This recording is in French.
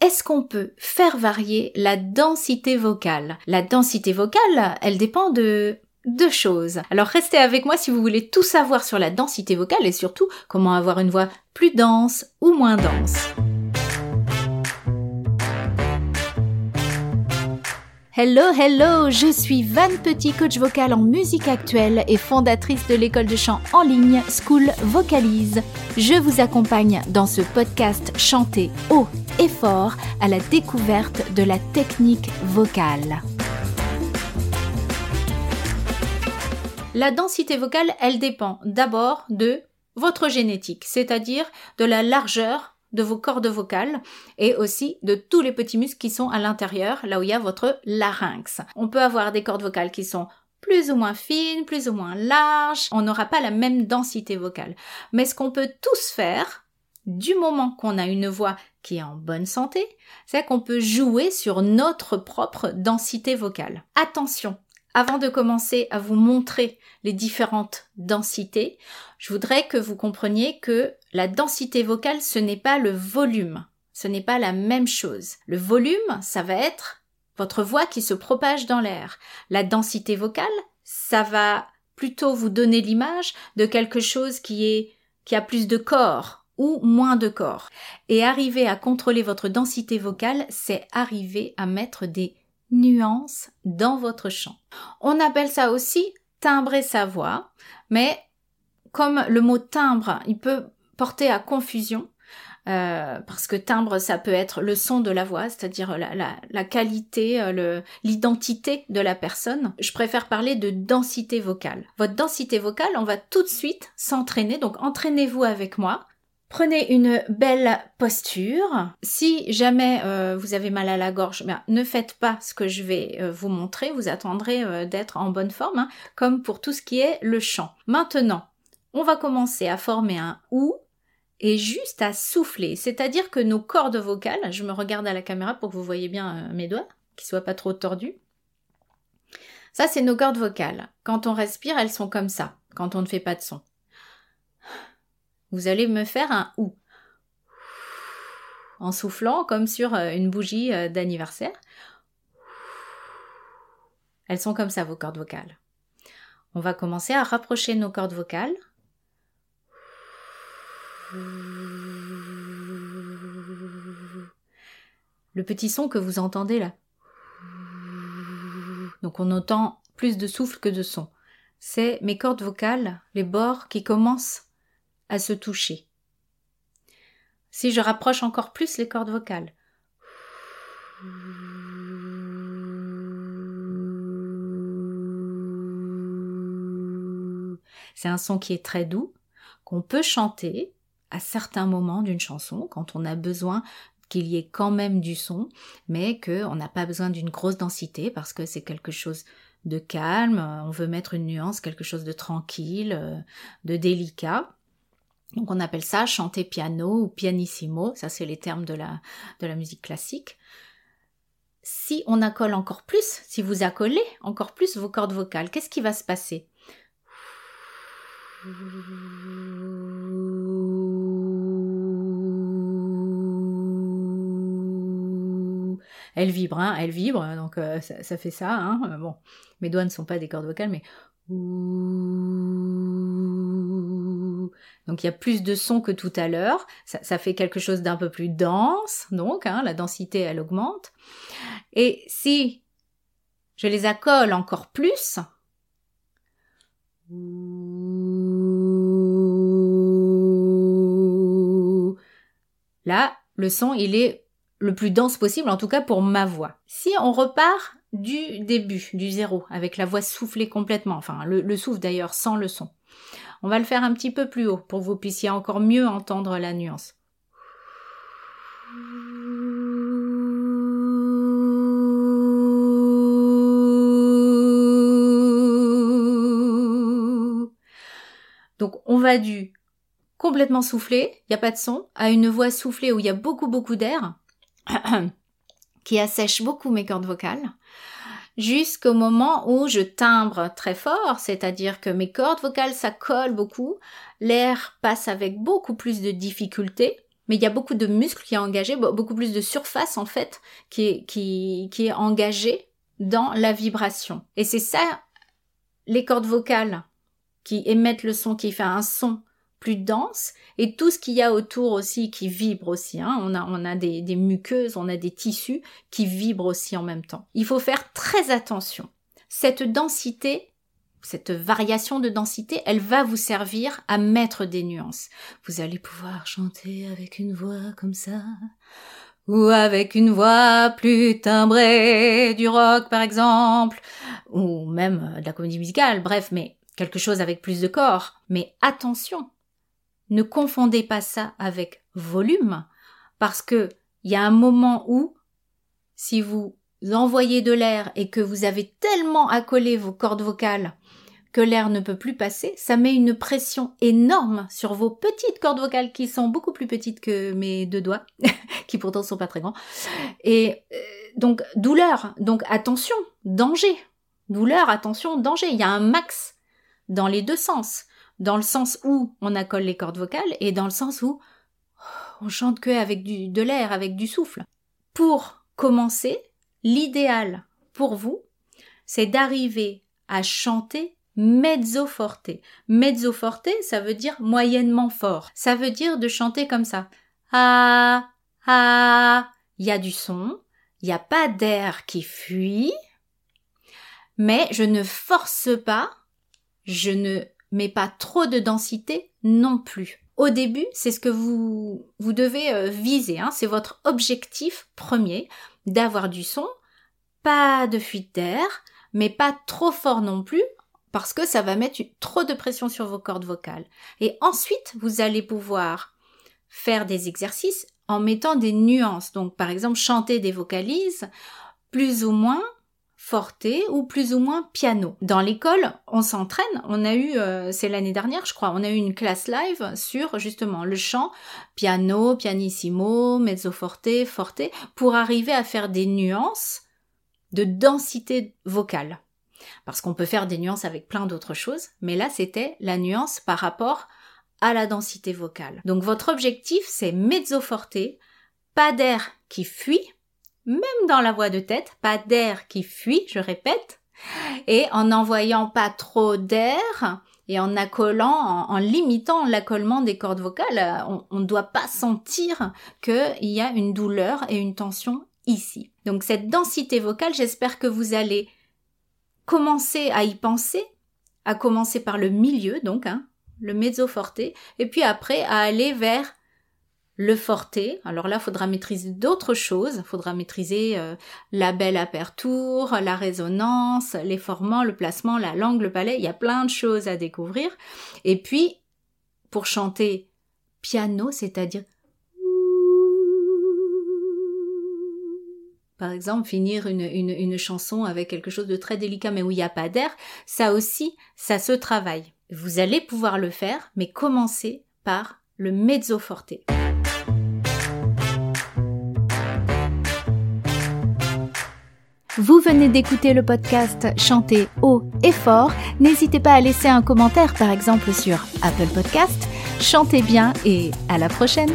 est-ce qu'on peut faire varier la densité vocale? La densité vocale, elle dépend de deux choses. Alors restez avec moi si vous voulez tout savoir sur la densité vocale et surtout comment avoir une voix plus dense ou moins dense. Hello, hello, je suis Van Petit, coach vocal en musique actuelle et fondatrice de l'école de chant en ligne School Vocalise. Je vous accompagne dans ce podcast chanté haut et fort à la découverte de la technique vocale. La densité vocale, elle dépend d'abord de votre génétique, c'est-à-dire de la largeur de vos cordes vocales et aussi de tous les petits muscles qui sont à l'intérieur, là où il y a votre larynx. On peut avoir des cordes vocales qui sont plus ou moins fines, plus ou moins larges, on n'aura pas la même densité vocale. Mais ce qu'on peut tous faire, du moment qu'on a une voix qui est en bonne santé, c'est qu'on peut jouer sur notre propre densité vocale. Attention, avant de commencer à vous montrer les différentes densités, je voudrais que vous compreniez que la densité vocale, ce n'est pas le volume. Ce n'est pas la même chose. Le volume, ça va être votre voix qui se propage dans l'air. La densité vocale, ça va plutôt vous donner l'image de quelque chose qui est, qui a plus de corps ou moins de corps. Et arriver à contrôler votre densité vocale, c'est arriver à mettre des nuances dans votre chant. On appelle ça aussi timbrer sa voix, mais comme le mot timbre, il peut porter à confusion, euh, parce que timbre, ça peut être le son de la voix, c'est-à-dire la, qualité, euh, l'identité de la personne. Je préfère parler de densité vocale. Votre densité vocale, on va tout de suite s'entraîner, donc entraînez-vous avec moi. Prenez une belle posture. Si jamais euh, vous avez mal à la gorge, ben, ne faites pas ce que je vais vous montrer. Vous attendrez d'être en bonne forme, hein, comme pour tout ce qui est le chant. Maintenant, on va commencer à former un OU et juste à souffler. C'est-à-dire que nos cordes vocales, je me regarde à la caméra pour que vous voyez bien mes doigts, qu'ils soient pas trop tordus. Ça, c'est nos cordes vocales. Quand on respire, elles sont comme ça, quand on ne fait pas de son. Vous allez me faire un ou en soufflant comme sur euh, une bougie euh, d'anniversaire. Elles sont comme ça, vos cordes vocales. On va commencer à rapprocher nos cordes vocales. Le petit son que vous entendez là. Donc on entend plus de souffle que de son. C'est mes cordes vocales, les bords qui commencent à se toucher. Si je rapproche encore plus les cordes vocales. C'est un son qui est très doux, qu'on peut chanter à certains moments d'une chanson, quand on a besoin qu'il y ait quand même du son, mais qu'on n'a pas besoin d'une grosse densité parce que c'est quelque chose de calme, on veut mettre une nuance, quelque chose de tranquille, de délicat. Donc on appelle ça chanter piano ou pianissimo, ça c'est les termes de la, de la musique classique. Si on accole encore plus, si vous accolez encore plus vos cordes vocales, qu'est-ce qui va se passer? Elle vibre, hein, elle vibre, donc euh, ça, fait ça. Hein, bon, mes doigts ne sont pas des cordes vocales, mais donc il y a plus de son que tout à l'heure. Ça, fait quelque chose d'un peu plus dense, donc hein, la densité elle augmente. Et si je les accole encore plus, là le son il est le plus dense possible, en tout cas pour ma voix. Si on repart du début, du zéro, avec la voix soufflée complètement, enfin le souffle d'ailleurs sans le son. On va le faire un petit peu plus haut pour que vous puissiez encore mieux entendre la nuance. Donc on va du complètement soufflé, il n'y a pas de son, à une voix soufflée où il y a beaucoup beaucoup d'air, qui assèche beaucoup mes cordes vocales jusqu'au moment où je timbre très fort, c'est-à-dire que mes cordes vocales ça colle beaucoup, l'air passe avec beaucoup plus de difficulté, mais il y a beaucoup de muscles qui est engagé, beaucoup plus de surface en fait qui est, qui, qui est engagée dans la vibration. Et c'est ça, les cordes vocales qui émettent le son, qui fait un son plus dense, et tout ce qu'il y a autour aussi qui vibre aussi. Hein. On a, on a des, des muqueuses, on a des tissus qui vibrent aussi en même temps. Il faut faire très attention. Cette densité cette variation de densité, elle va vous servir à mettre des nuances. Vous allez pouvoir chanter avec une voix comme ça, ou avec une voix plus timbrée, du rock par exemple, ou même de la comédie musicale, bref, mais quelque chose avec plus de corps. Mais attention, ne confondez pas ça avec volume, parce que il y a un moment où, si vous envoyez de l'air et que vous avez tellement accolé vos cordes vocales que l'air ne peut plus passer, ça met une pression énorme sur vos petites cordes vocales qui sont beaucoup plus petites que mes deux doigts, qui pourtant sont pas très grands. Et euh, donc douleur, donc attention, danger. Douleur, attention, danger. Il y a un max dans les deux sens. Dans le sens où on accole les cordes vocales et dans le sens où on chante que avec du, de l'air, avec du souffle. Pour commencer, l'idéal pour vous, c'est d'arriver à chanter mezzo forte. Mezzo forte, ça veut dire moyennement fort. Ça veut dire de chanter comme ça. Ah, ah. Il y a du son, il n'y a pas d'air qui fuit, mais je ne force pas, je ne mets pas trop de densité non plus. Au début, c'est ce que vous, vous devez euh, viser, hein. c'est votre objectif premier, d'avoir du son, pas de fuite d'air, mais pas trop fort non plus, parce que ça va mettre trop de pression sur vos cordes vocales. Et ensuite, vous allez pouvoir faire des exercices en mettant des nuances. Donc, par exemple, chanter des vocalises plus ou moins forte ou plus ou moins piano. Dans l'école, on s'entraîne. On a eu, euh, c'est l'année dernière, je crois, on a eu une classe live sur justement le chant piano, pianissimo, mezzo forte, forte, pour arriver à faire des nuances de densité vocale. Parce qu'on peut faire des nuances avec plein d'autres choses, mais là c'était la nuance par rapport à la densité vocale. Donc votre objectif c'est mezzo forte, pas d'air qui fuit, même dans la voix de tête, pas d'air qui fuit, je répète, et en n'envoyant pas trop d'air et en accolant, en, limitant l'accollement des cordes vocales, on ne doit pas sentir qu'il y a une douleur et une tension ici. Donc cette densité vocale, j'espère que vous allez commencer à y penser, à commencer par le milieu, donc, hein, le mezzo forte, et puis après à aller vers le forte. Alors là, il faudra maîtriser d'autres choses. Il faudra maîtriser euh, la belle aperture, la résonance, les formants, le placement, la langue, le palais. Il y a plein de choses à découvrir. Et puis, pour chanter piano, c'est-à-dire par exemple, finir une, une, chanson avec quelque chose de très délicat mais où il n'y a pas d'air, ça aussi, ça se travaille. Vous allez pouvoir le faire, mais commencez par le mezzo forte. Vous venez d'écouter le podcast Chanter haut et fort. N'hésitez pas à laisser un commentaire, par exemple sur Apple Podcast. Chantez bien et à la prochaine.